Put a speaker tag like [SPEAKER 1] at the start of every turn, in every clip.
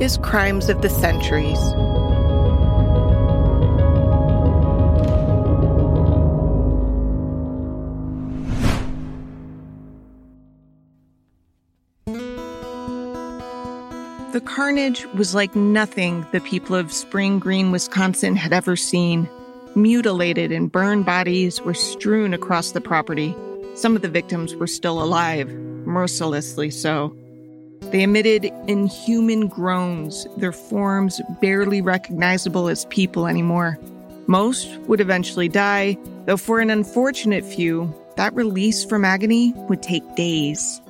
[SPEAKER 1] is Crimes of the Centuries. The carnage was like nothing the people of Spring Green, Wisconsin had ever seen. Mutilated and burned bodies were strewn across the property. Some of the victims were still alive, mercilessly so. They emitted inhuman groans, their forms barely recognizable as people anymore. Most would eventually die, though for an unfortunate few, that release from agony would take days.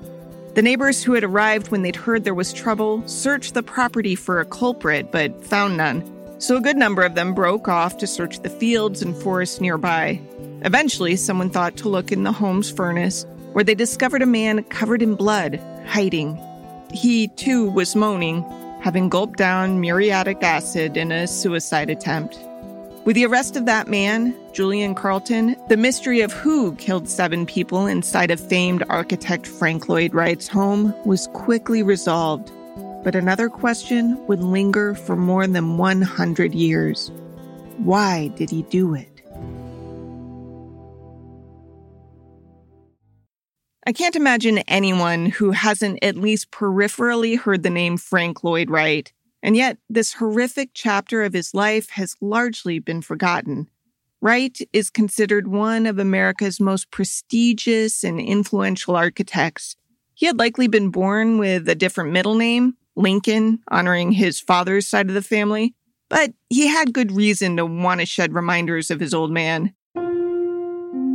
[SPEAKER 1] The neighbors who had arrived when they'd heard there was trouble searched the property for a culprit, but found none. So a good number of them broke off to search the fields and forests nearby. Eventually, someone thought to look in the home's furnace, where they discovered a man covered in blood, hiding. He, too, was moaning, having gulped down muriatic acid in a suicide attempt. With the arrest of that man, Julian Carlton, the mystery of who killed seven people inside of famed architect Frank Lloyd Wright's home was quickly resolved. But another question would linger for more than 100 years. Why did he do it? I can't imagine anyone who hasn't at least peripherally heard the name Frank Lloyd Wright and yet, this horrific chapter of his life has largely been forgotten. Wright is considered one of America's most prestigious and influential architects. He had likely been born with a different middle name, Lincoln, honoring his father's side of the family, but he had good reason to want to shed reminders of his old man.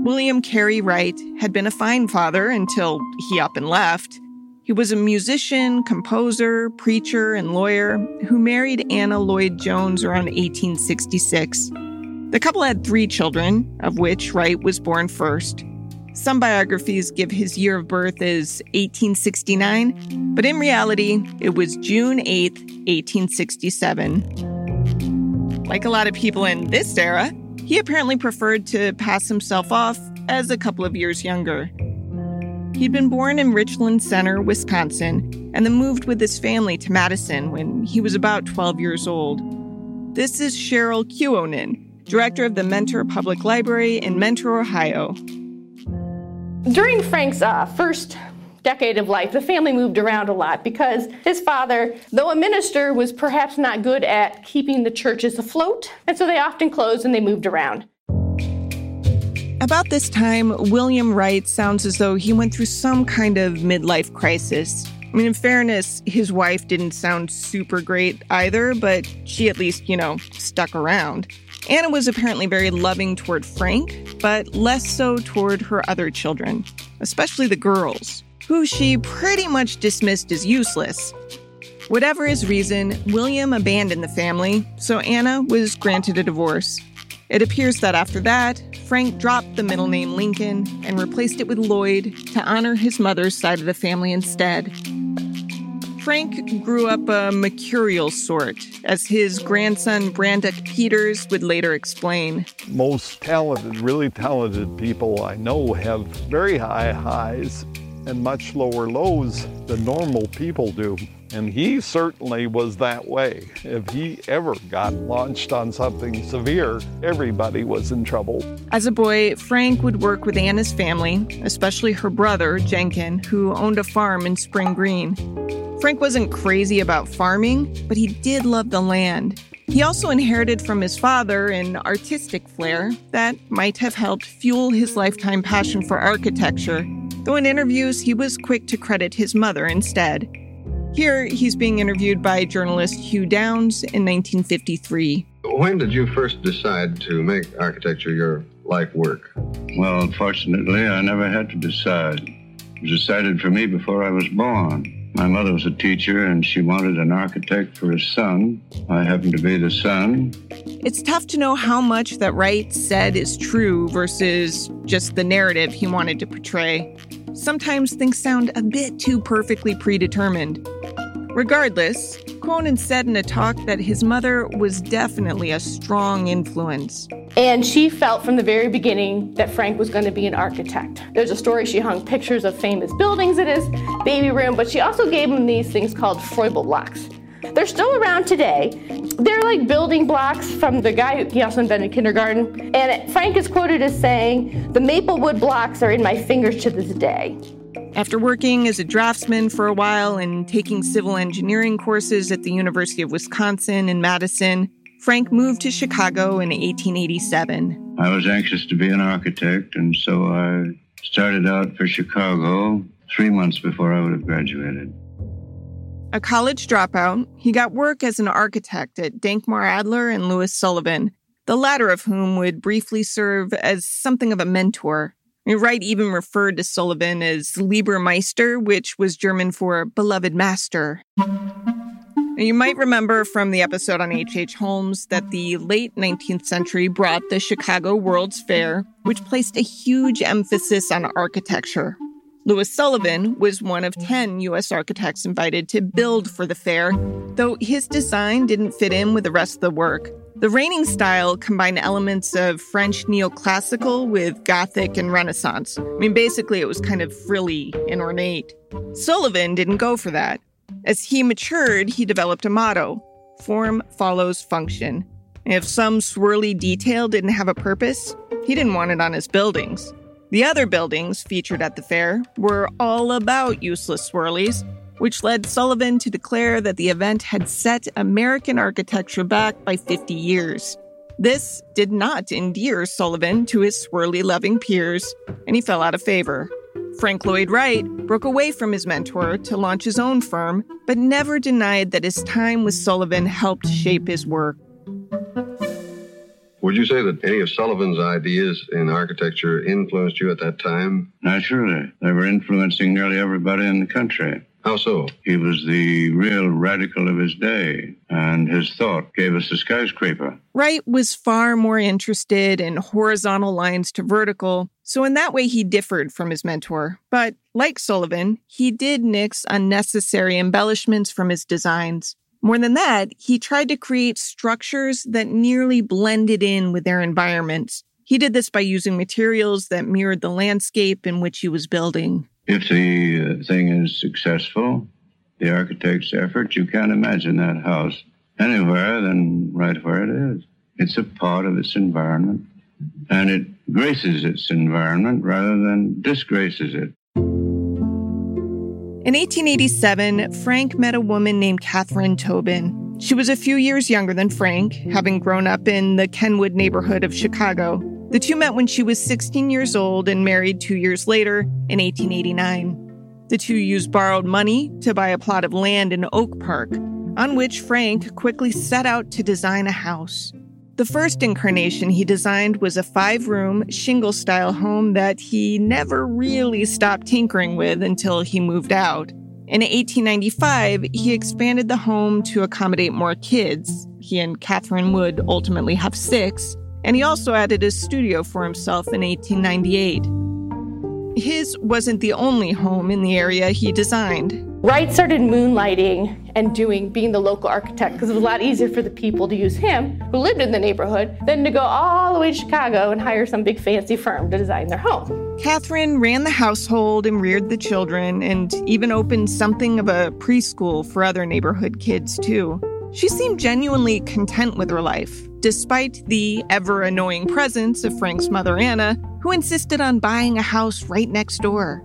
[SPEAKER 1] William Carey Wright had been a fine father until he up and left. He was a musician, composer, preacher, and lawyer who married Anna Lloyd Jones around 1866. The couple had three children, of which Wright was born first. Some biographies give his year of birth as 1869, but in reality, it was June 8, 1867. Like a lot of people in this era, he apparently preferred to pass himself off as a couple of years younger. He'd been born in Richland Center, Wisconsin, and then moved with his family to Madison when he was about 12 years old. This is Cheryl Kuonen, director of the Mentor Public Library in Mentor, Ohio.
[SPEAKER 2] During Frank's uh, first decade of life, the family moved around a lot because his father, though a minister, was perhaps not good at keeping the churches afloat, and so they often closed and they moved around.
[SPEAKER 1] About this time, William Wright sounds as though he went through some kind of midlife crisis. I mean, in fairness, his wife didn't sound super great either, but she at least, you know, stuck around. Anna was apparently very loving toward Frank, but less so toward her other children, especially the girls, who she pretty much dismissed as useless. Whatever his reason, William abandoned the family, so Anna was granted a divorce. It appears that after that, Frank dropped the middle name Lincoln and replaced it with Lloyd to honor his mother's side of the family instead. Frank grew up a mercurial sort, as his grandson Brandoch Peters would later explain.
[SPEAKER 3] Most talented, really talented people I know have very high highs and much lower lows than normal people do. And he certainly was that way. If he ever got launched on something severe, everybody was in trouble.
[SPEAKER 1] As a boy, Frank would work with Anna's family, especially her brother, Jenkin, who owned a farm in Spring Green. Frank wasn't crazy about farming, but he did love the land. He also inherited from his father an artistic flair that might have helped fuel his lifetime passion for architecture, though in interviews he was quick to credit his mother instead. Here, he's being interviewed by journalist Hugh Downs in 1953.
[SPEAKER 4] When did you first decide to make architecture your life work?
[SPEAKER 5] Well, unfortunately, I never had to decide. It was decided for me before I was born. My mother was a teacher and she wanted an architect for a son. I happened to be the son.
[SPEAKER 1] It's tough to know how much that Wright said is true versus just the narrative he wanted to portray. Sometimes things sound a bit too perfectly predetermined. Regardless, Cronin said in a talk that his mother was definitely a strong influence.
[SPEAKER 2] And she felt from the very beginning that Frank was going to be an architect. There's a story she hung pictures of famous buildings in his baby room, but she also gave him these things called Froebel blocks. They're still around today. They're like building blocks from the guy who he also invented kindergarten. And Frank is quoted as saying, The Maplewood blocks are in my fingers to this day.
[SPEAKER 1] After working as a draftsman for a while and taking civil engineering courses at the University of Wisconsin in Madison, Frank moved to Chicago in 1887.
[SPEAKER 5] I was anxious to be an architect, and so I started out for Chicago three months before I would have graduated.
[SPEAKER 1] A college dropout, he got work as an architect at Dankmar Adler and Louis Sullivan, the latter of whom would briefly serve as something of a mentor. Wright even referred to Sullivan as Lieber Meister, which was German for beloved master. You might remember from the episode on H.H. H. Holmes that the late 19th century brought the Chicago World's Fair, which placed a huge emphasis on architecture. Louis Sullivan mm-hmm. was one of mm-hmm. 10 U.S. architects invited to build for the fair, though his design didn't fit in with the rest of the work. The reigning style combined elements of French neoclassical with Gothic and Renaissance. I mean, basically, it was kind of frilly and ornate. Sullivan didn't go for that. As he matured, he developed a motto form follows function. If some swirly detail didn't have a purpose, he didn't want it on his buildings. The other buildings featured at the fair were all about useless swirlies, which led Sullivan to declare that the event had set American architecture back by 50 years. This did not endear Sullivan to his swirly loving peers, and he fell out of favor. Frank Lloyd Wright broke away from his mentor to launch his own firm, but never denied that his time with Sullivan helped shape his work.
[SPEAKER 4] Would you say that any of Sullivan's ideas in architecture influenced you at that time?
[SPEAKER 5] Naturally. They were influencing nearly everybody in the country.
[SPEAKER 4] How so?
[SPEAKER 5] He was the real radical of his day, and his thought gave us the skyscraper.
[SPEAKER 1] Wright was far more interested in horizontal lines to vertical, so in that way he differed from his mentor. But like Sullivan, he did nix unnecessary embellishments from his designs. More than that, he tried to create structures that nearly blended in with their environments. He did this by using materials that mirrored the landscape in which he was building.
[SPEAKER 5] If the uh, thing is successful, the architect's effort, you can't imagine that house anywhere than right where it is. It's a part of its environment, and it graces its environment rather than disgraces it.
[SPEAKER 1] In 1887, Frank met a woman named Catherine Tobin. She was a few years younger than Frank, having grown up in the Kenwood neighborhood of Chicago. The two met when she was 16 years old and married two years later in 1889. The two used borrowed money to buy a plot of land in Oak Park, on which Frank quickly set out to design a house. The first incarnation he designed was a five room, shingle style home that he never really stopped tinkering with until he moved out. In 1895, he expanded the home to accommodate more kids. He and Catherine would ultimately have six, and he also added a studio for himself in 1898. His wasn't the only home in the area he designed.
[SPEAKER 2] Wright started moonlighting and doing being the local architect because it was a lot easier for the people to use him who lived in the neighborhood than to go all the way to Chicago and hire some big fancy firm to design their home.
[SPEAKER 1] Catherine ran the household and reared the children and even opened something of a preschool for other neighborhood kids too. She seemed genuinely content with her life, despite the ever annoying presence of Frank's mother, Anna, who insisted on buying a house right next door.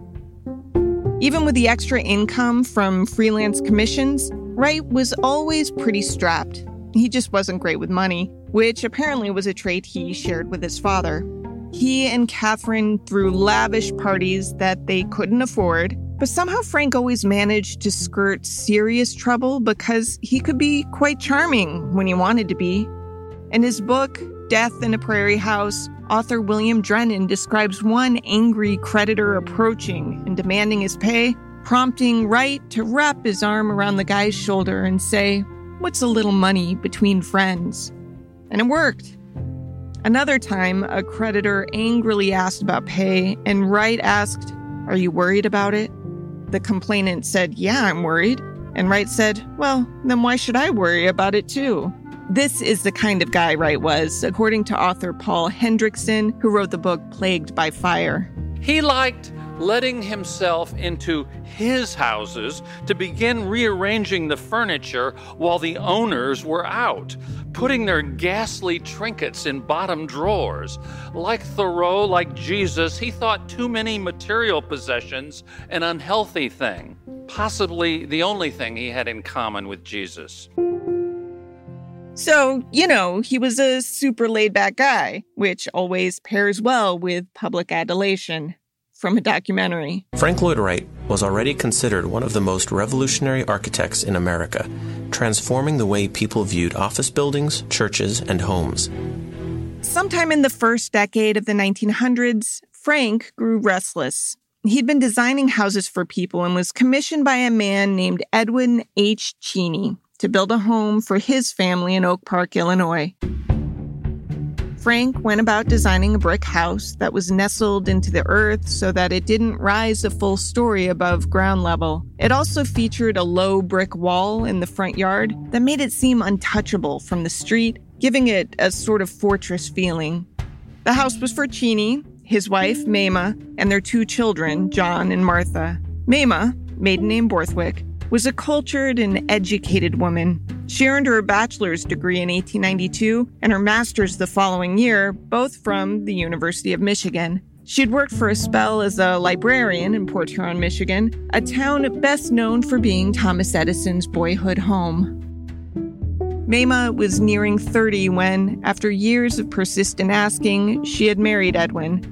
[SPEAKER 1] Even with the extra income from freelance commissions, Wright was always pretty strapped. He just wasn't great with money, which apparently was a trait he shared with his father. He and Catherine threw lavish parties that they couldn't afford, but somehow Frank always managed to skirt serious trouble because he could be quite charming when he wanted to be. In his book, Death in a Prairie House, author William Drennan describes one angry creditor approaching and demanding his pay, prompting Wright to wrap his arm around the guy's shoulder and say, What's a little money between friends? And it worked. Another time, a creditor angrily asked about pay, and Wright asked, Are you worried about it? The complainant said, Yeah, I'm worried. And Wright said, Well, then why should I worry about it too? This is the kind of guy Wright was, according to author Paul Hendrickson, who wrote the book Plagued by Fire.
[SPEAKER 6] He liked letting himself into his houses to begin rearranging the furniture while the owners were out, putting their ghastly trinkets in bottom drawers. Like Thoreau, like Jesus, he thought too many material possessions an unhealthy thing, possibly the only thing he had in common with Jesus.
[SPEAKER 1] So, you know, he was a super laid back guy, which always pairs well with public adulation from a documentary.
[SPEAKER 7] Frank Lloyd Wright was already considered one of the most revolutionary architects in America, transforming the way people viewed office buildings, churches, and homes.
[SPEAKER 1] Sometime in the first decade of the 1900s, Frank grew restless. He'd been designing houses for people and was commissioned by a man named Edwin H. Cheney to build a home for his family in Oak Park, Illinois. Frank went about designing a brick house that was nestled into the earth so that it didn't rise a full story above ground level. It also featured a low brick wall in the front yard that made it seem untouchable from the street, giving it a sort of fortress feeling. The house was for Cheney, his wife, Mamah, and their two children, John and Martha. Mamah, maiden name Borthwick, was a cultured and educated woman. She earned her bachelor's degree in 1892 and her master's the following year, both from the University of Michigan. She'd worked for a spell as a librarian in Port Huron, Michigan, a town best known for being Thomas Edison's boyhood home. Mamah was nearing 30 when, after years of persistent asking, she had married Edwin.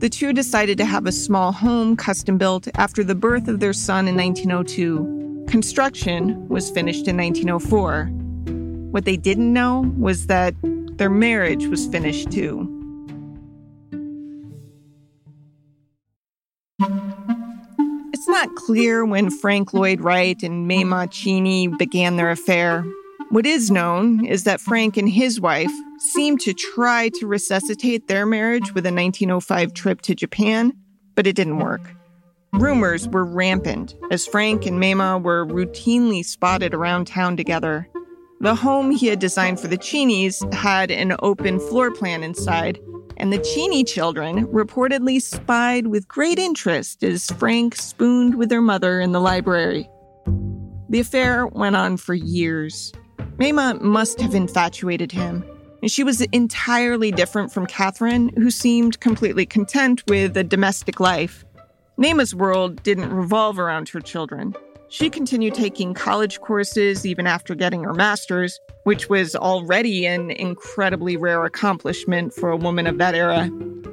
[SPEAKER 1] The two decided to have a small home custom built after the birth of their son in 1902. Construction was finished in 1904. What they didn't know was that their marriage was finished too. It's not clear when Frank Lloyd Wright and Mamah Cheney began their affair. What is known is that Frank and his wife seemed to try to resuscitate their marriage with a 1905 trip to Japan, but it didn't work. Rumors were rampant as Frank and Mamah were routinely spotted around town together. The home he had designed for the Cheneys had an open floor plan inside, and the Cheney children reportedly spied with great interest as Frank spooned with their mother in the library. The affair went on for years. Mamah must have infatuated him, she was entirely different from Catherine, who seemed completely content with a domestic life. Mamah's world didn't revolve around her children. She continued taking college courses even after getting her master's, which was already an incredibly rare accomplishment for a woman of that era.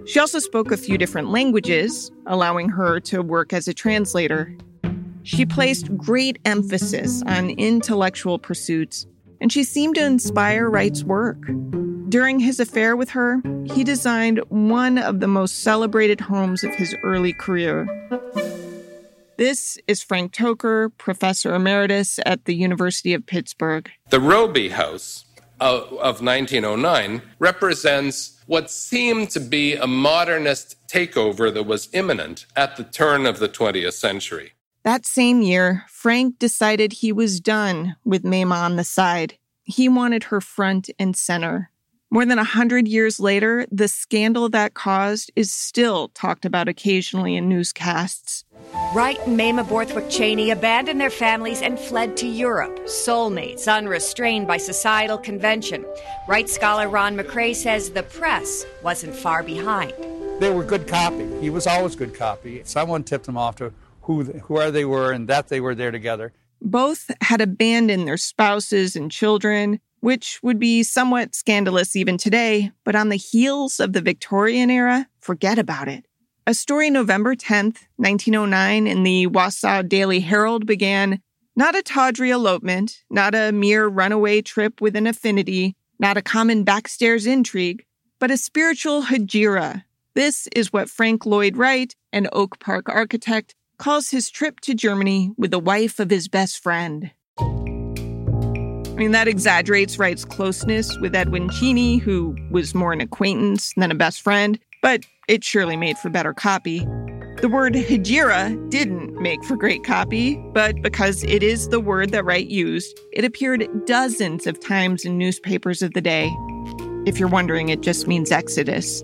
[SPEAKER 1] She also spoke a few different languages, allowing her to work as a translator. She placed great emphasis on intellectual pursuits, and she seemed to inspire Wright's work. During his affair with her, he designed one of the most celebrated homes of his early career. This is Frank Toker, professor emeritus at the University of Pittsburgh.
[SPEAKER 8] The Robie House of, of 1909 represents what seemed to be a modernist takeover that was imminent at the turn of the 20th century.
[SPEAKER 1] That same year, Frank decided he was done with Mamah on the side. He wanted her front and center. More than a hundred years later, the scandal that caused is still talked about occasionally in newscasts.
[SPEAKER 9] Wright and Mamah Borthwick Cheney abandoned their families and fled to Europe, soulmates, unrestrained by societal convention. Wright scholar Ron McCrea says the press wasn't far behind.
[SPEAKER 10] They were good copy. He was always good copy. Someone tipped them off to who, where they were and that they were there together.
[SPEAKER 1] Both had abandoned their spouses and children which would be somewhat scandalous even today, but on the heels of the Victorian era, forget about it. A story November 10th, 1909, in the Wausau Daily Herald began not a tawdry elopement, not a mere runaway trip with an affinity, not a common backstairs intrigue, but a spiritual hegira. This is what Frank Lloyd Wright, an Oak Park architect, calls his trip to Germany with the wife of his best friend. Mean, that exaggerates Wright's closeness with Edwin Cheney, who was more an acquaintance than a best friend, but it surely made for better copy. The word hijira didn't make for great copy, but because it is the word that Wright used, it appeared dozens of times in newspapers of the day. If you're wondering, it just means Exodus.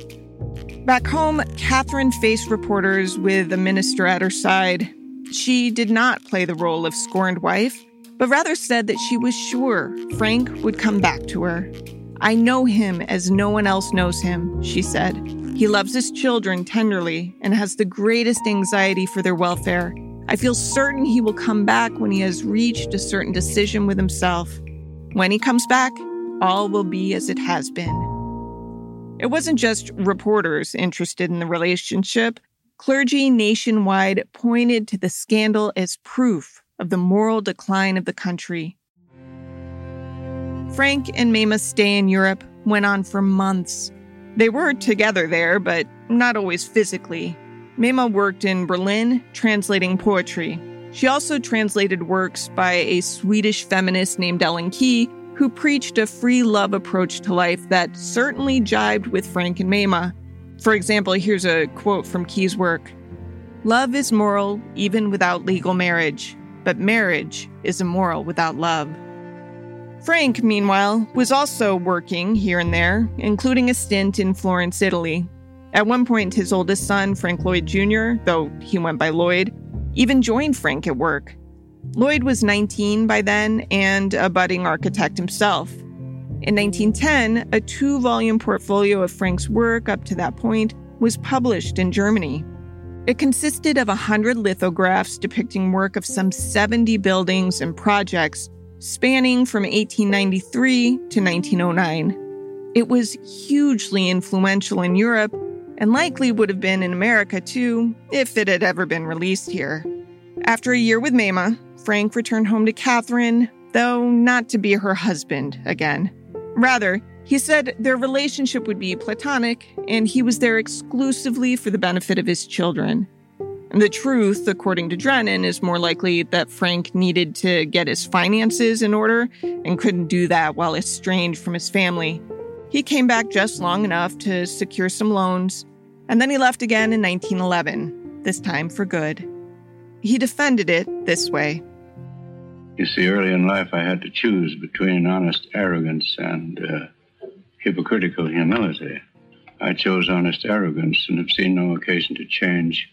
[SPEAKER 1] Back home, Catherine faced reporters with a minister at her side. She did not play the role of scorned wife, but rather said that she was sure Frank would come back to her. I know him as no one else knows him, she said. He loves his children tenderly and has the greatest anxiety for their welfare. I feel certain he will come back when he has reached a certain decision with himself. When he comes back, all will be as it has been. It wasn't just reporters interested in the relationship. Clergy nationwide pointed to the scandal as proof of the moral decline of the country. Frank and Mamah's stay in Europe went on for months. They were together there, but not always physically. Mamah worked in Berlin translating poetry. She also translated works by a Swedish feminist named Ellen Key, who preached a free love approach to life that certainly jibed with Frank and Mamah. For example, here's a quote from Key's work Love is moral even without legal marriage, but marriage is immoral without love. Frank, meanwhile, was also working here and there, including a stint in Florence, Italy. At one point, his oldest son, Frank Lloyd Jr., though he went by Lloyd, even joined Frank at work. Lloyd was 19 by then and a budding architect himself. In 1910, a two volume portfolio of Frank's work up to that point was published in Germany. It consisted of 100 lithographs depicting work of some 70 buildings and projects spanning from 1893 to 1909. It was hugely influential in Europe and likely would have been in America too if it had ever been released here. After a year with Mamah, Frank returned home to Catherine, though not to be her husband again. Rather, he said their relationship would be platonic and he was there exclusively for the benefit of his children. The truth, according to Drennan, is more likely that Frank needed to get his finances in order and couldn't do that while estranged from his family. He came back just long enough to secure some loans, and then he left again in 1911, this time for good. He defended it this way.
[SPEAKER 5] You see, early in life, I had to choose between honest arrogance and uh, hypocritical humility. I chose honest arrogance and have seen no occasion to change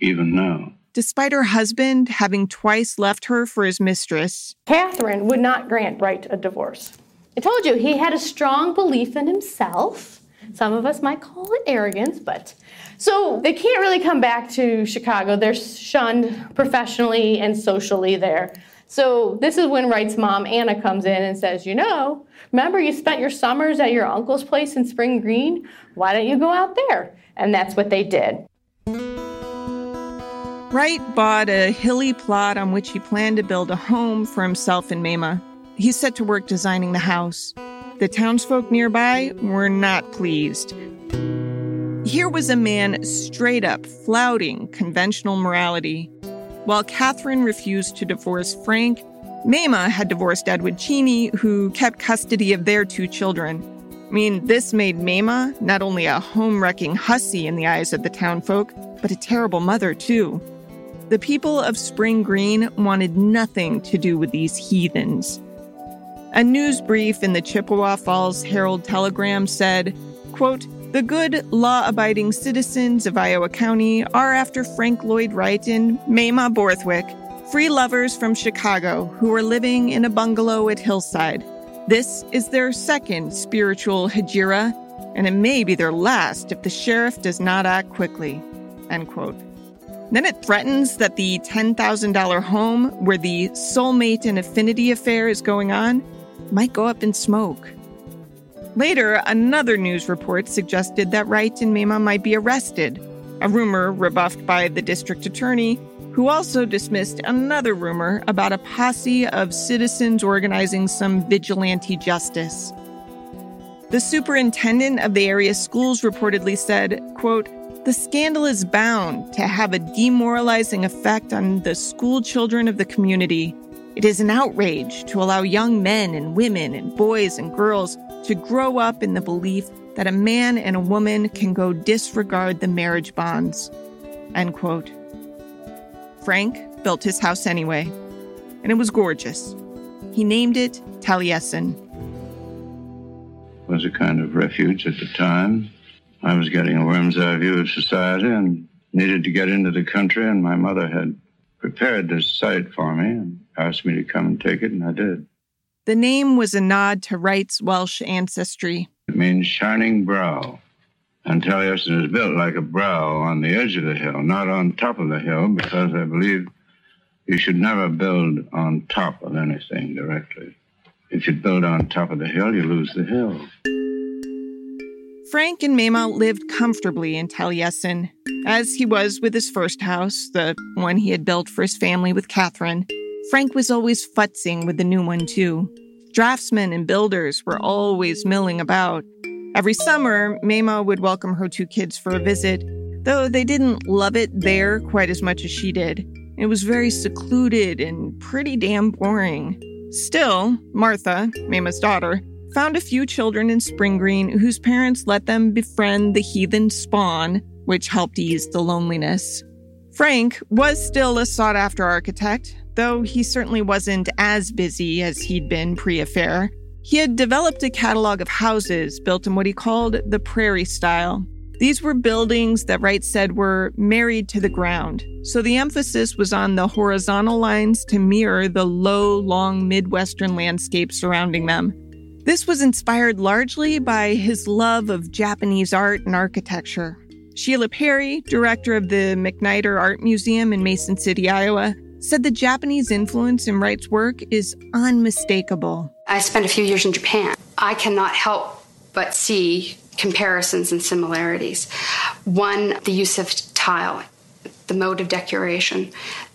[SPEAKER 5] even now.
[SPEAKER 1] Despite her husband having twice left her for his mistress,
[SPEAKER 2] Catherine would not grant Wright a divorce. I told you he had a strong belief in himself. Some of us might call it arrogance, but so they can't really come back to Chicago. They're shunned professionally and socially there. So this is when Wright's mom, Anna, comes in and says, You know, remember you spent your summers at your uncle's place in Spring Green? Why don't you go out there? And that's what they did.
[SPEAKER 1] Wright bought a hilly plot on which he planned to build a home for himself and Mamah. He set to work designing the house. The townsfolk nearby were not pleased. Here was a man straight up flouting conventional morality. While Catherine refused to divorce Frank, Mamah had divorced Edward Cheney, who kept custody of their two children. I mean, this made Mamah not only a home wrecking hussy in the eyes of the townfolk, but a terrible mother, too. The people of Spring Green wanted nothing to do with these heathens. A news brief in the Chippewa Falls Herald Telegram said, quote, the good, law abiding citizens of Iowa County are after Frank Lloyd Wright and Mamah Borthwick, free lovers from Chicago who are living in a bungalow at Hillside. This is their second spiritual hijira, and it may be their last if the sheriff does not act quickly. End quote. Then it threatens that the $10,000 home where the soulmate and affinity affair is going on might go up in smoke. Later, another news report suggested that Wright and Mamah might be arrested, a rumor rebuffed by the district attorney, who also dismissed another rumor about a posse of citizens organizing some vigilante justice. The superintendent of the area schools reportedly said, quote, the scandal is bound to have a demoralizing effect on the school children of the community. It is an outrage to allow young men and women and boys and girls to grow up in the belief that a man and a woman can go disregard the marriage bonds. End quote. Frank built his house anyway, and it was gorgeous. He named it Taliesin.
[SPEAKER 5] It was a kind of refuge at the time I was getting a worm's eye view of society and needed to get into the country, and my mother had prepared this site for me and asked me to come and take it, and I did.
[SPEAKER 1] The name was a nod to Wright's Welsh ancestry.
[SPEAKER 5] It means shining brow. And Taliesin is built like a brow on the edge of the hill, not on top of the hill, because I believe you should never build on top of anything directly. If you build on top of the hill, you lose the hill.
[SPEAKER 1] Frank and Mamah lived comfortably in Taliesin, as he was with his first house, the one he had built for his family with Catherine. Frank was always futzing with the new one, too. Draftsmen and builders were always milling about. Every summer, Mamah would welcome her two kids for a visit, though they didn't love it there quite as much as she did. It was very secluded and pretty damn boring. Still, Martha, Mamah's daughter, found a few children in Spring Green whose parents let them befriend the heathen spawn, which helped ease the loneliness. Frank was still a sought after architect, though he certainly wasn't as busy as he'd been pre affair. He had developed a catalog of houses built in what he called the prairie style. These were buildings that Wright said were married to the ground, so the emphasis was on the horizontal lines to mirror the low, long Midwestern landscape surrounding them. This was inspired largely by his love of Japanese art and architecture. Sheila Perry, director of the MacNider Art Museum in Mason City, Iowa, said the Japanese influence in Wright's work is unmistakable.
[SPEAKER 11] I spent a few years in Japan. I cannot help but see comparisons and similarities. One, the use of tile, the mode of decoration,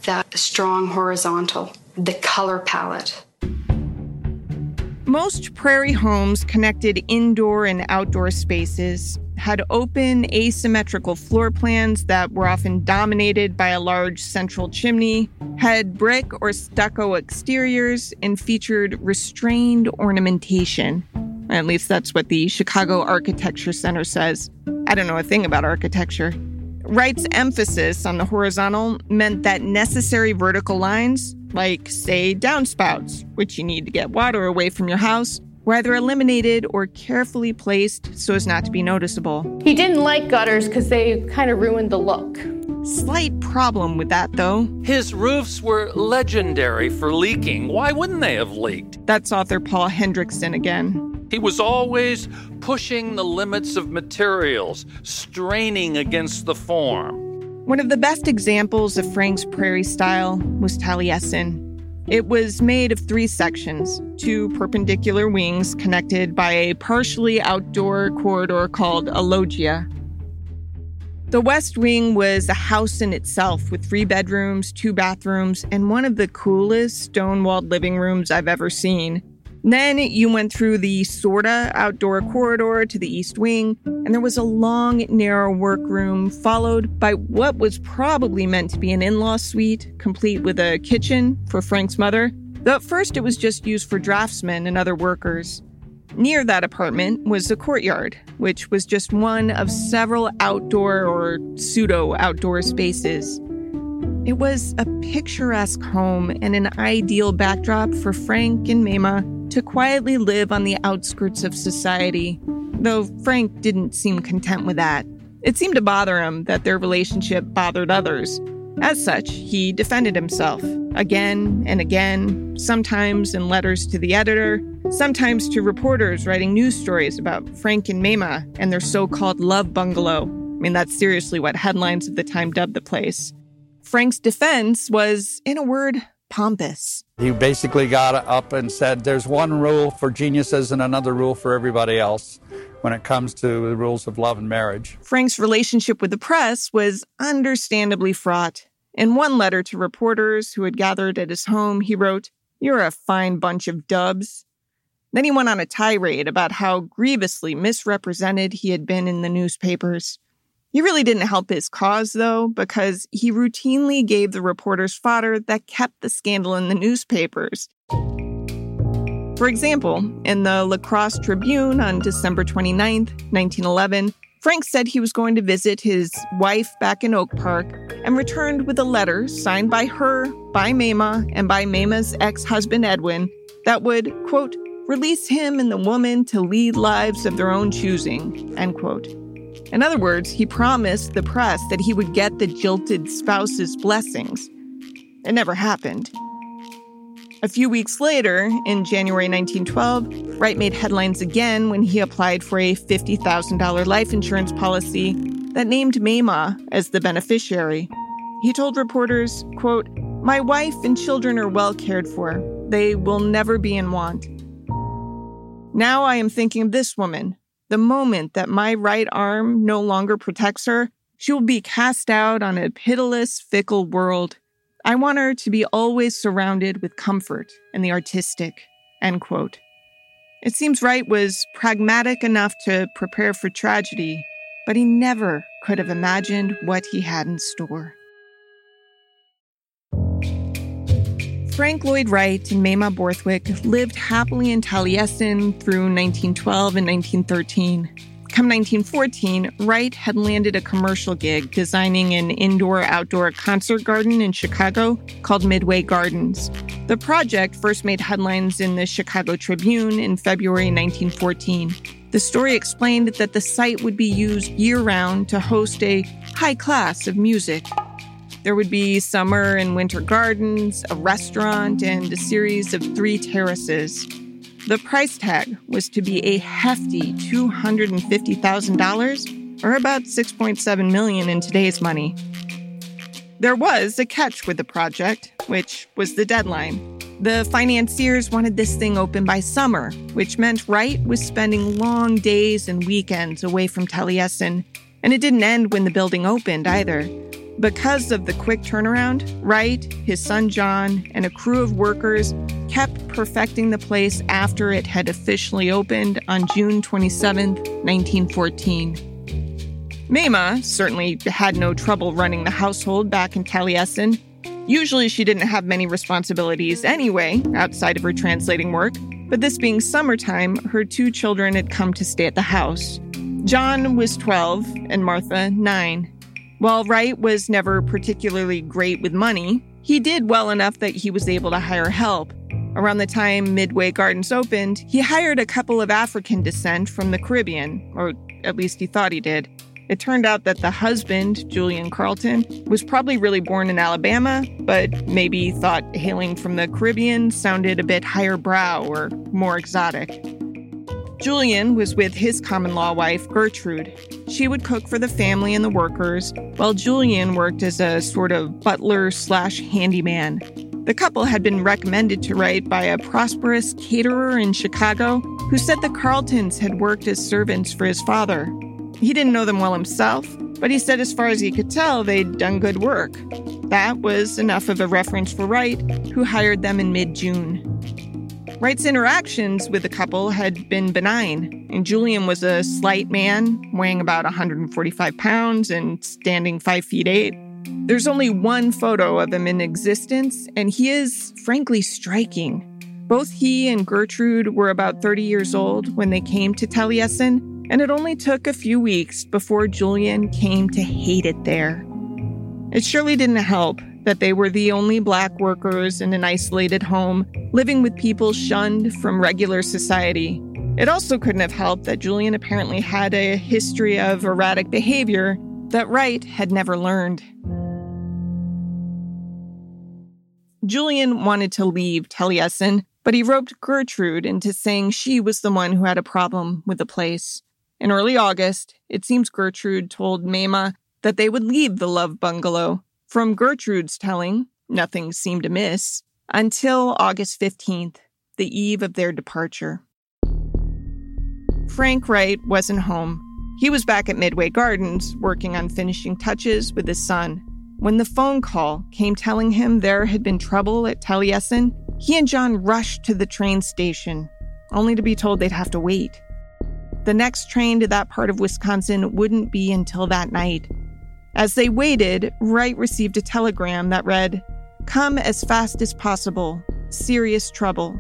[SPEAKER 11] the strong horizontal, the color palette.
[SPEAKER 1] Most prairie homes connected indoor and outdoor spaces had open, asymmetrical floor plans that were often dominated by a large central chimney, had brick or stucco exteriors, and featured restrained ornamentation. At least that's what the Chicago Architecture Center says. I don't know a thing about architecture. Wright's emphasis on the horizontal meant that necessary vertical lines like, say, downspouts, which you need to get water away from your house, were either eliminated or carefully placed so as not to be noticeable.
[SPEAKER 2] He didn't like gutters because they kind of ruined the look.
[SPEAKER 1] Slight problem with that, though.
[SPEAKER 6] His roofs were legendary for leaking. Why wouldn't they have leaked?
[SPEAKER 1] That's author Paul Hendrickson again.
[SPEAKER 6] He was always pushing the limits of materials, straining against the form.
[SPEAKER 1] One of the best examples of Frank's prairie style was Taliesin. It was made of three sections, two perpendicular wings connected by a partially outdoor corridor called a loggia. The west wing was a house in itself with three bedrooms, two bathrooms, and one of the coolest stone walled living rooms I've ever seen. Then you went through the sorta outdoor corridor to the east wing, and there was a long, narrow workroom, followed by what was probably meant to be an in law suite, complete with a kitchen for Frank's mother. Though at first it was just used for draftsmen and other workers. Near that apartment was a courtyard, which was just one of several outdoor or pseudo outdoor spaces. It was a picturesque home and an ideal backdrop for Frank and Mamah to quietly live on the outskirts of society, though Frank didn't seem content with that. It seemed to bother him that their relationship bothered others. As such, he defended himself again and again, sometimes in letters to the editor, sometimes to reporters writing news stories about Frank and Mamah and their so called love bungalow. I mean, that's seriously what headlines of the time dubbed the place. Frank's defense was, in a word, pompous.
[SPEAKER 10] He basically got up and said, There's one rule for geniuses and another rule for everybody else when it comes to the rules of love and marriage.
[SPEAKER 1] Frank's relationship with the press was understandably fraught. In one letter to reporters who had gathered at his home, he wrote, You're a fine bunch of dubs. Then he went on a tirade about how grievously misrepresented he had been in the newspapers. He really didn't help his cause, though, because he routinely gave the reporters fodder that kept the scandal in the newspapers. For example, in the La Crosse Tribune on December 29, 1911, Frank said he was going to visit his wife back in Oak Park and returned with a letter signed by her, by Mamah, and by Mamah's ex husband Edwin that would, quote, release him and the woman to lead lives of their own choosing, end quote. In other words, he promised the press that he would get the jilted spouse's blessings. It never happened. A few weeks later, in January 1912, Wright made headlines again when he applied for a $50,000 life insurance policy that named Mamah as the beneficiary. He told reporters, quote, My wife and children are well cared for. They will never be in want. Now I am thinking of this woman, the moment that my right arm no longer protects her, she will be cast out on a pitiless, fickle world. I want her to be always surrounded with comfort and the artistic. End quote. It seems Wright was pragmatic enough to prepare for tragedy, but he never could have imagined what he had in store. Frank Lloyd Wright and Mamah Borthwick lived happily in Taliesin through 1912 and 1913. Come 1914, Wright had landed a commercial gig designing an indoor outdoor concert garden in Chicago called Midway Gardens. The project first made headlines in the Chicago Tribune in February 1914. The story explained that the site would be used year round to host a high class of music, there would be summer and winter gardens, a restaurant, and a series of three terraces. The price tag was to be a hefty $250,000 or about 6.7 million in today's money. There was a catch with the project, which was the deadline. The financiers wanted this thing open by summer, which meant Wright was spending long days and weekends away from Taliesin, and it didn't end when the building opened either. Because of the quick turnaround, Wright, his son John, and a crew of workers kept perfecting the place after it had officially opened on June 27, 1914. Mamah certainly had no trouble running the household back in Taliesin. Usually she didn't have many responsibilities anyway, outside of her translating work, but this being summertime, her two children had come to stay at the house. John was 12 and Martha 9. While Wright was never particularly great with money, he did well enough that he was able to hire help. Around the time Midway Gardens opened, he hired a couple of African descent from the Caribbean, or at least he thought he did. It turned out that the husband, Julian Carlton, was probably really born in Alabama, but maybe thought hailing from the Caribbean sounded a bit higher brow or more exotic. Julian was with his common law wife, Gertrude. She would cook for the family and the workers, while Julian worked as a sort of butler slash handyman. The couple had been recommended to Wright by a prosperous caterer in Chicago who said the Carltons had worked as servants for his father. He didn't know them well himself, but he said as far as he could tell, they'd done good work. That was enough of a reference for Wright, who hired them in mid June. Wright's interactions with the couple had been benign, and Julian was a slight man, weighing about 145 pounds and standing 5 feet 8. There's only one photo of him in existence, and he is frankly striking. Both he and Gertrude were about 30 years old when they came to Taliesin, and it only took a few weeks before Julian came to hate it there. It surely didn't help that they were the only black workers in an isolated home, living with people shunned from regular society. It also couldn't have helped that Julian apparently had a history of erratic behavior that Wright had never learned. Julian wanted to leave Taliesin, but he roped Gertrude into saying she was the one who had a problem with the place. In early August, it seems Gertrude told Mamah that they would leave the Love Bungalow from Gertrude's telling, nothing seemed amiss until August 15th, the eve of their departure. Frank Wright wasn't home. He was back at Midway Gardens working on finishing touches with his son. When the phone call came telling him there had been trouble at Taliesin, he and John rushed to the train station, only to be told they'd have to wait. The next train to that part of Wisconsin wouldn't be until that night. As they waited, Wright received a telegram that read, Come as fast as possible. Serious trouble.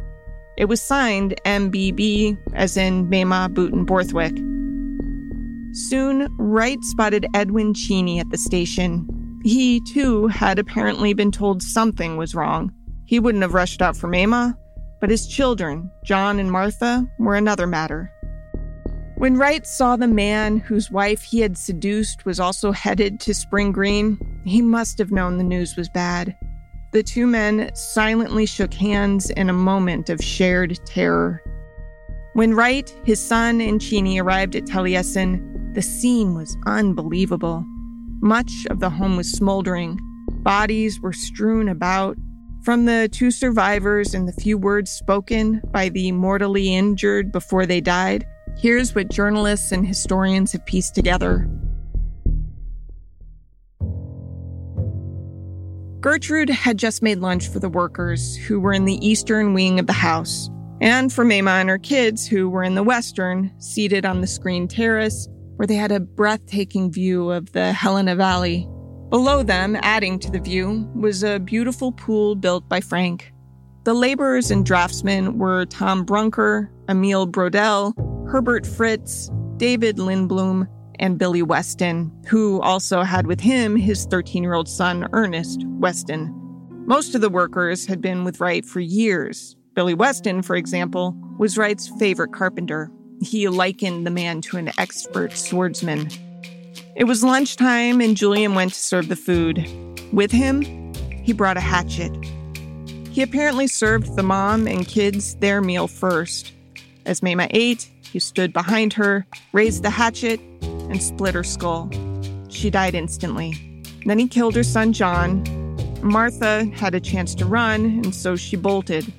[SPEAKER 1] It was signed MBB, as in Mamah Bouton Borthwick. Soon, Wright spotted Edwin Cheney at the station. He, too, had apparently been told something was wrong. He wouldn't have rushed out for Mamah, but his children, John and Martha, were another matter. When Wright saw the man whose wife he had seduced was also headed to Spring Green, he must have known the news was bad. The two men silently shook hands in a moment of shared terror. When Wright, his son, and Cheney arrived at Taliesin, the scene was unbelievable. Much of the home was smoldering. Bodies were strewn about. From the two survivors and the few words spoken by the mortally injured before they died, Here's what journalists and historians have pieced together. Gertrude had just made lunch for the workers who were in the eastern wing of the house, and for Mamah and her kids who were in the western, seated on the screened terrace where they had a breathtaking view of the Helena Valley. Below them, adding to the view, was a beautiful pool built by Frank. The laborers and draftsmen were Tom Brunker, Emil Brodelle, Herbert Fritz, David Lindblom, and Billy Weston, who also had with him his 13 year old son, Ernest Weston. Most of the workers had been with Wright for years. Billy Weston, for example, was Wright's favorite carpenter. He likened the man to an expert swordsman. It was lunchtime, and Julian went to serve the food. With him, he brought a hatchet. He apparently served the mom and kids their meal first. As Mamah ate, he stood behind her, raised the hatchet, and split her skull. She died instantly. Then he killed her son, John. Martha had a chance to run, and so she bolted.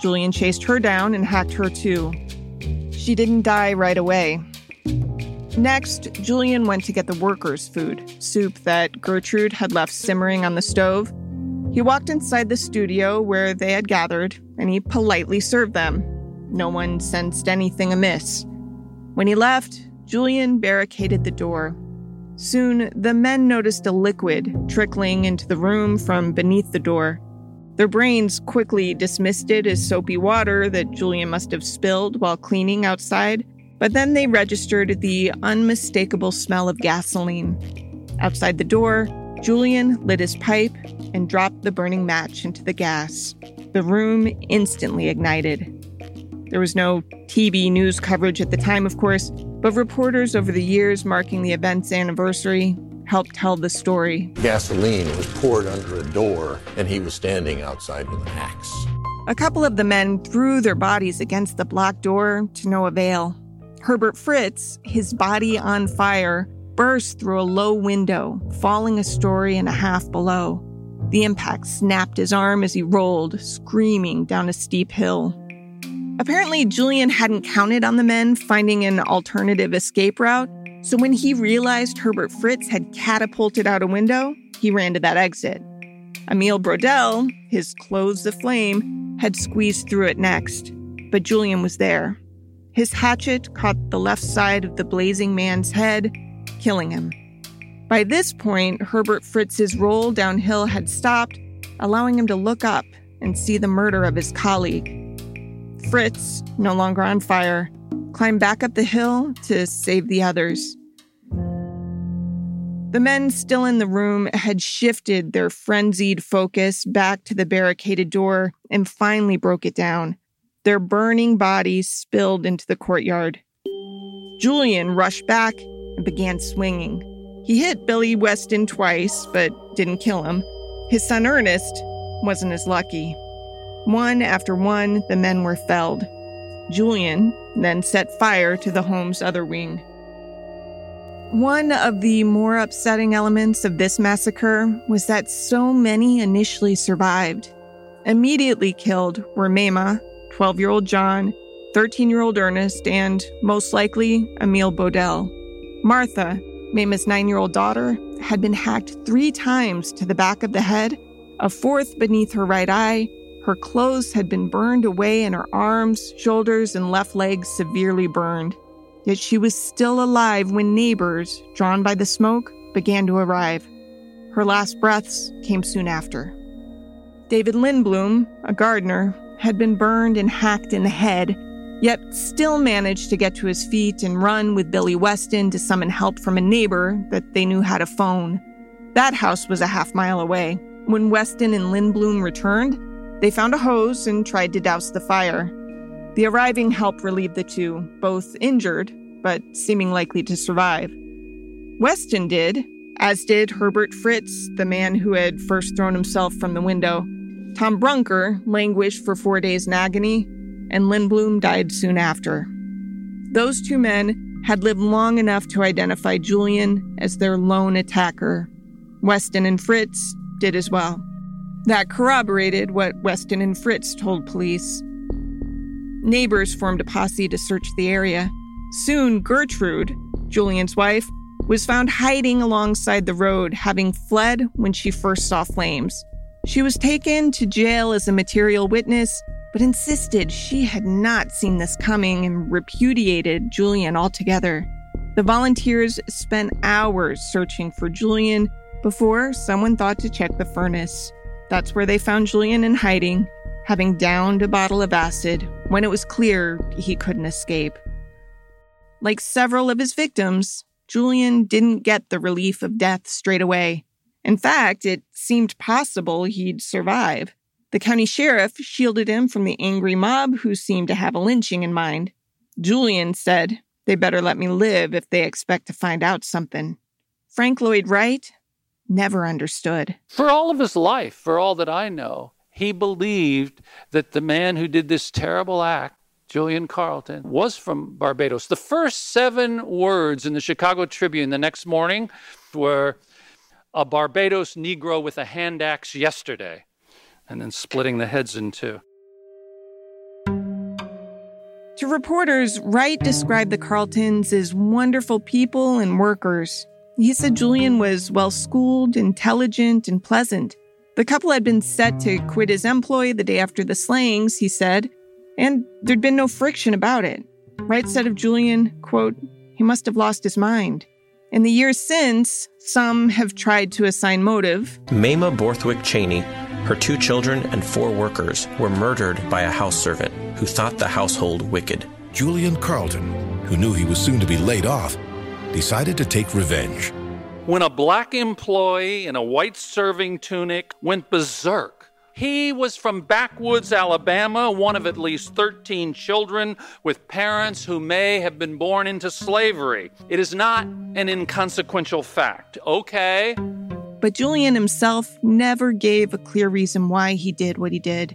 [SPEAKER 1] Julian chased her down and hacked her too. She didn't die right away. Next, Julian went to get the workers' food, soup that Gertrude had left simmering on the stove. He walked inside the studio where they had gathered, and he politely served them. No one sensed anything amiss. When he left, Julian barricaded the door. Soon, the men noticed a liquid trickling into the room from beneath the door. Their brains quickly dismissed it as soapy water that Julian must have spilled while cleaning outside, but then they registered the unmistakable smell of gasoline. Outside the door, Julian lit his pipe and dropped the burning match into the gas. The room instantly ignited. There was no TV news coverage at the time, of course, but reporters over the years marking the event's anniversary helped tell the story.
[SPEAKER 12] Gasoline was poured under a door, and he was standing outside with an axe.
[SPEAKER 1] A couple of the men threw their bodies against the blocked door to no avail. Herbert Fritz, his body on fire, burst through a low window, falling a story and a half below. The impact snapped his arm as he rolled, screaming down a steep hill. Apparently, Julian hadn't counted on the men finding an alternative escape route, so when he realized Herbert Fritz had catapulted out a window, he ran to that exit. Emil Brodelle, his clothes aflame, had squeezed through it next, but Julian was there. His hatchet caught the left side of the blazing man's head, killing him. By this point, Herbert Fritz's roll downhill had stopped, allowing him to look up and see the murder of his colleague. Fritz, no longer on fire, climbed back up the hill to save the others. The men still in the room had shifted their frenzied focus back to the barricaded door and finally broke it down. Their burning bodies spilled into the courtyard. Julian rushed back and began swinging. He hit Billy Weston twice, but didn't kill him. His son Ernest wasn't as lucky. One after one, the men were felled. Julian then set fire to the home's other wing. One of the more upsetting elements of this massacre was that so many initially survived. Immediately killed were Mamah, 12 year old John, 13 year old Ernest, and, most likely, Emil Brodelle. Martha, Mamah's nine year old daughter, had been hacked three times to the back of the head, a fourth beneath her right eye, her clothes had been burned away and her arms, shoulders, and left leg severely burned. Yet she was still alive when neighbors, drawn by the smoke, began to arrive. Her last breaths came soon after. David Lindblom, a gardener, had been burned and hacked in the head, yet still managed to get to his feet and run with Billy Weston to summon help from a neighbor that they knew had a phone. That house was a half mile away. When Weston and Lindblom returned, they found a hose and tried to douse the fire. The arriving help relieved the two, both injured, but seeming likely to survive. Weston did, as did Herbert Fritz, the man who had first thrown himself from the window. Tom Brunker languished for four days in agony, and Lindblom died soon after. Those two men had lived long enough to identify Julian as their lone attacker. Weston and Fritz did as well. That corroborated what Weston and Fritz told police. Neighbors formed a posse to search the area. Soon, Gertrude, Julian's wife, was found hiding alongside the road, having fled when she first saw flames. She was taken to jail as a material witness, but insisted she had not seen this coming and repudiated Julian altogether. The volunteers spent hours searching for Julian before someone thought to check the furnace. That's where they found Julian in hiding, having downed a bottle of acid when it was clear he couldn't escape. Like several of his victims, Julian didn't get the relief of death straight away. In fact, it seemed possible he'd survive. The county sheriff shielded him from the angry mob who seemed to have a lynching in mind. Julian said, They better let me live if they expect to find out something. Frank Lloyd Wright never understood.
[SPEAKER 6] For all of his life, for all that I know, he believed that the man who did this terrible act Julian Carlton, was from Barbados. The first seven words in the Chicago Tribune the next morning were a Barbados Negro with a hand axe yesterday, and then splitting the heads in two.
[SPEAKER 1] To reporters, Wright described the Carltons as wonderful people and workers. He said Julian was well schooled, intelligent, and pleasant. The couple had been set to quit his employ the day after the slayings, he said, and there'd been no friction about it. Wright said of Julian, quote, he must have lost his mind. In the years since, some have tried to assign motive.
[SPEAKER 7] Mamah Borthwick Cheney, her two children, and four workers were murdered by a house servant who thought the household wicked.
[SPEAKER 13] Julian Carlton, who knew he was soon to be laid off, decided to take revenge.
[SPEAKER 6] When a black employee in a white serving tunic went berserk he was from backwoods Alabama, one of at least 13 children with parents who may have been born into slavery. It is not an inconsequential fact, okay?
[SPEAKER 1] But Julian himself never gave a clear reason why he did what he did.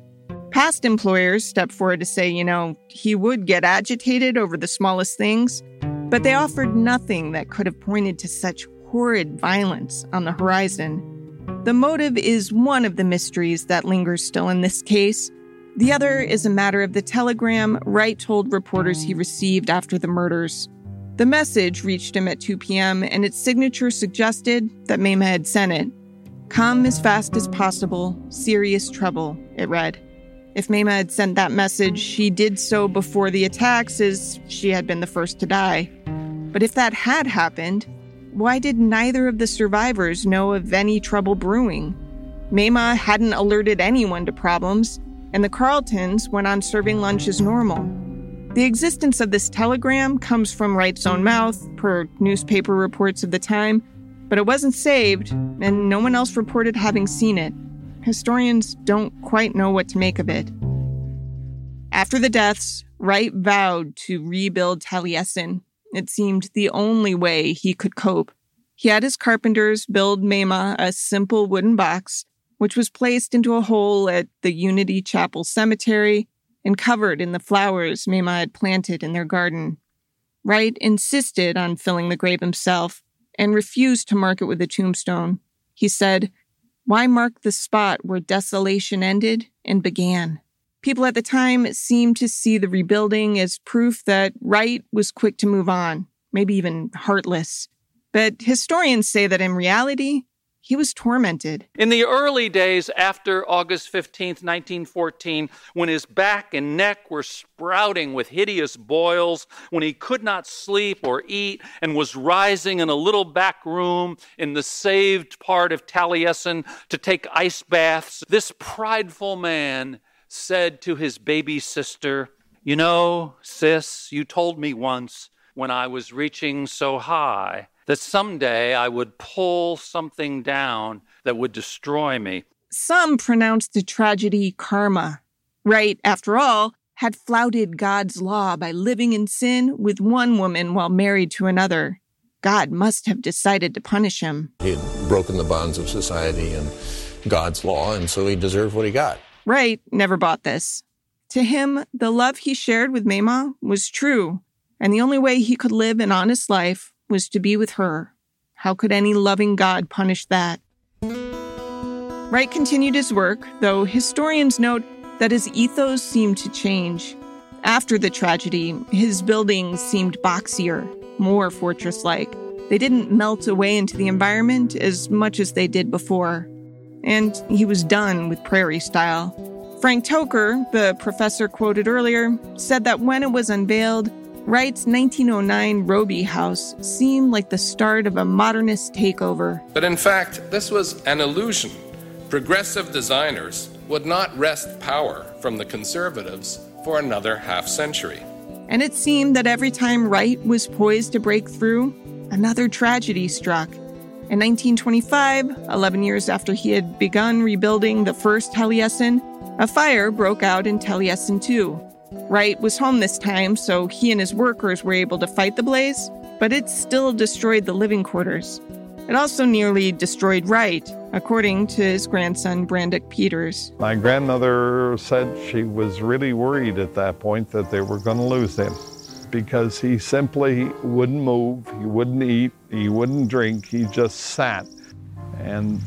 [SPEAKER 1] Past employers stepped forward to say, you know, he would get agitated over the smallest things, but they offered nothing that could have pointed to such horrid violence on the horizon. The motive is one of the mysteries that lingers still in this case. The other is a matter of the telegram Wright told reporters he received after the murders. The message reached him at 2 p.m., and its signature suggested that Mamah had sent it. Come as fast as possible, serious trouble, it read. If Mamah had sent that message, she did so before the attacks, as she had been the first to die. But if that had happened, why did neither of the survivors know of any trouble brewing? Mamah hadn't alerted anyone to problems, and the Carltons went on serving lunch as normal. The existence of this telegram comes from Wright's own mouth, per newspaper reports of the time, but it wasn't saved, and no one else reported having seen it. Historians don't quite know what to make of it. After the deaths, Wright vowed to rebuild Taliesin, it seemed the only way he could cope. He had his carpenters build Mamah a simple wooden box, which was placed into a hole at the Unity Chapel Cemetery and covered in the flowers Mamah had planted in their garden. Wright insisted on filling the grave himself and refused to mark it with a tombstone. He said, Why mark the spot where desolation ended and began? People at the time seemed to see the rebuilding as proof that Wright was quick to move on, maybe even heartless. But historians say that in reality, he was tormented.
[SPEAKER 6] In the early days after August 15th, 1914, when his back and neck were sprouting with hideous boils, when he could not sleep or eat, and was rising in a little back room in the saved part of Taliesin to take ice baths, this prideful man said to his baby sister, You know, sis, you told me once when I was reaching so high that someday I would pull something down that would destroy me.
[SPEAKER 1] Some pronounced the tragedy karma. Wright, after all, had flouted God's law by living in sin with one woman while married to another. God must have decided to punish him.
[SPEAKER 12] He had broken the bonds of society and God's law, and so he deserved what he got.
[SPEAKER 1] Wright never bought this. To him, the love he shared with Mamah was true, and the only way he could live an honest life was to be with her. How could any loving God punish that? Wright continued his work, though historians note that his ethos seemed to change. After the tragedy, his buildings seemed boxier, more fortress like. They didn't melt away into the environment as much as they did before. And he was done with prairie style. Frank Toker, the professor quoted earlier, said that when it was unveiled, Wright's 1909 Robie House seemed like the start of a modernist takeover.
[SPEAKER 8] But in fact, this was an illusion. Progressive designers would not wrest power from the conservatives for another half century.
[SPEAKER 1] And it seemed that every time Wright was poised to break through, another tragedy struck. In 1925, 11 years after he had begun rebuilding the first Taliesin, a fire broke out in Taliesin 2. Wright was home this time, so he and his workers were able to fight the blaze, but it still destroyed the living quarters. It also nearly destroyed Wright, according to his grandson, Brandoch Peters.
[SPEAKER 3] My grandmother said she was really worried at that point that they were going to lose him because he simply wouldn't move, he wouldn't eat, he wouldn't drink, he just sat. And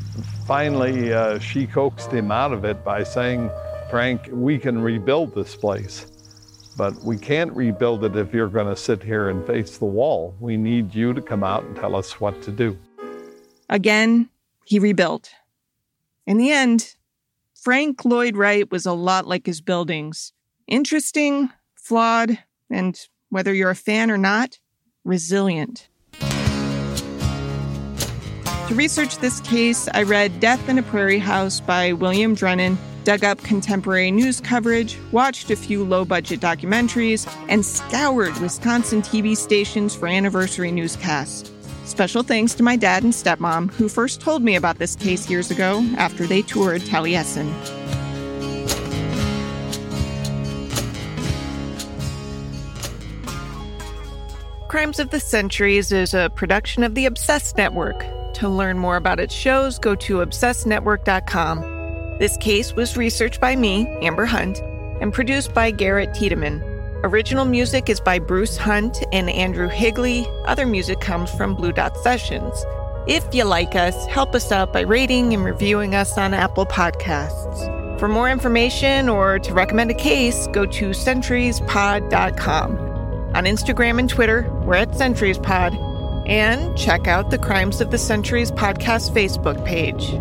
[SPEAKER 3] finally, uh, she coaxed him out of it by saying, Frank, we can rebuild this place. But we can't rebuild it if you're going to sit here and face the wall. We need you to come out and tell us what to do.
[SPEAKER 1] Again, he rebuilt. In the end, Frank Lloyd Wright was a lot like his buildings interesting, flawed, and whether you're a fan or not, resilient. To research this case, I read Death in a Prairie House by William Drennan dug up contemporary news coverage, watched a few low budget documentaries, and scoured Wisconsin TV stations for anniversary newscasts. Special thanks to my dad and stepmom, who first told me about this case years ago after they toured Taliesin. Crimes of the Centuries is a production of the Obsessed Network. To learn more about its shows, go to obsessednetwork.com. This case was researched by me, Amber Hunt, and produced by Garrett Tiedemann. Original music is by Bruce Hunt and Andrew Higley. Other music comes from Blue Dot Sessions. If you like us, help us out by rating and reviewing us on Apple Podcasts. For more information or to recommend a case, go to centuriespod.com. On Instagram and Twitter, we're at CenturiesPod. And check out the Crimes of the Centuries podcast Facebook page.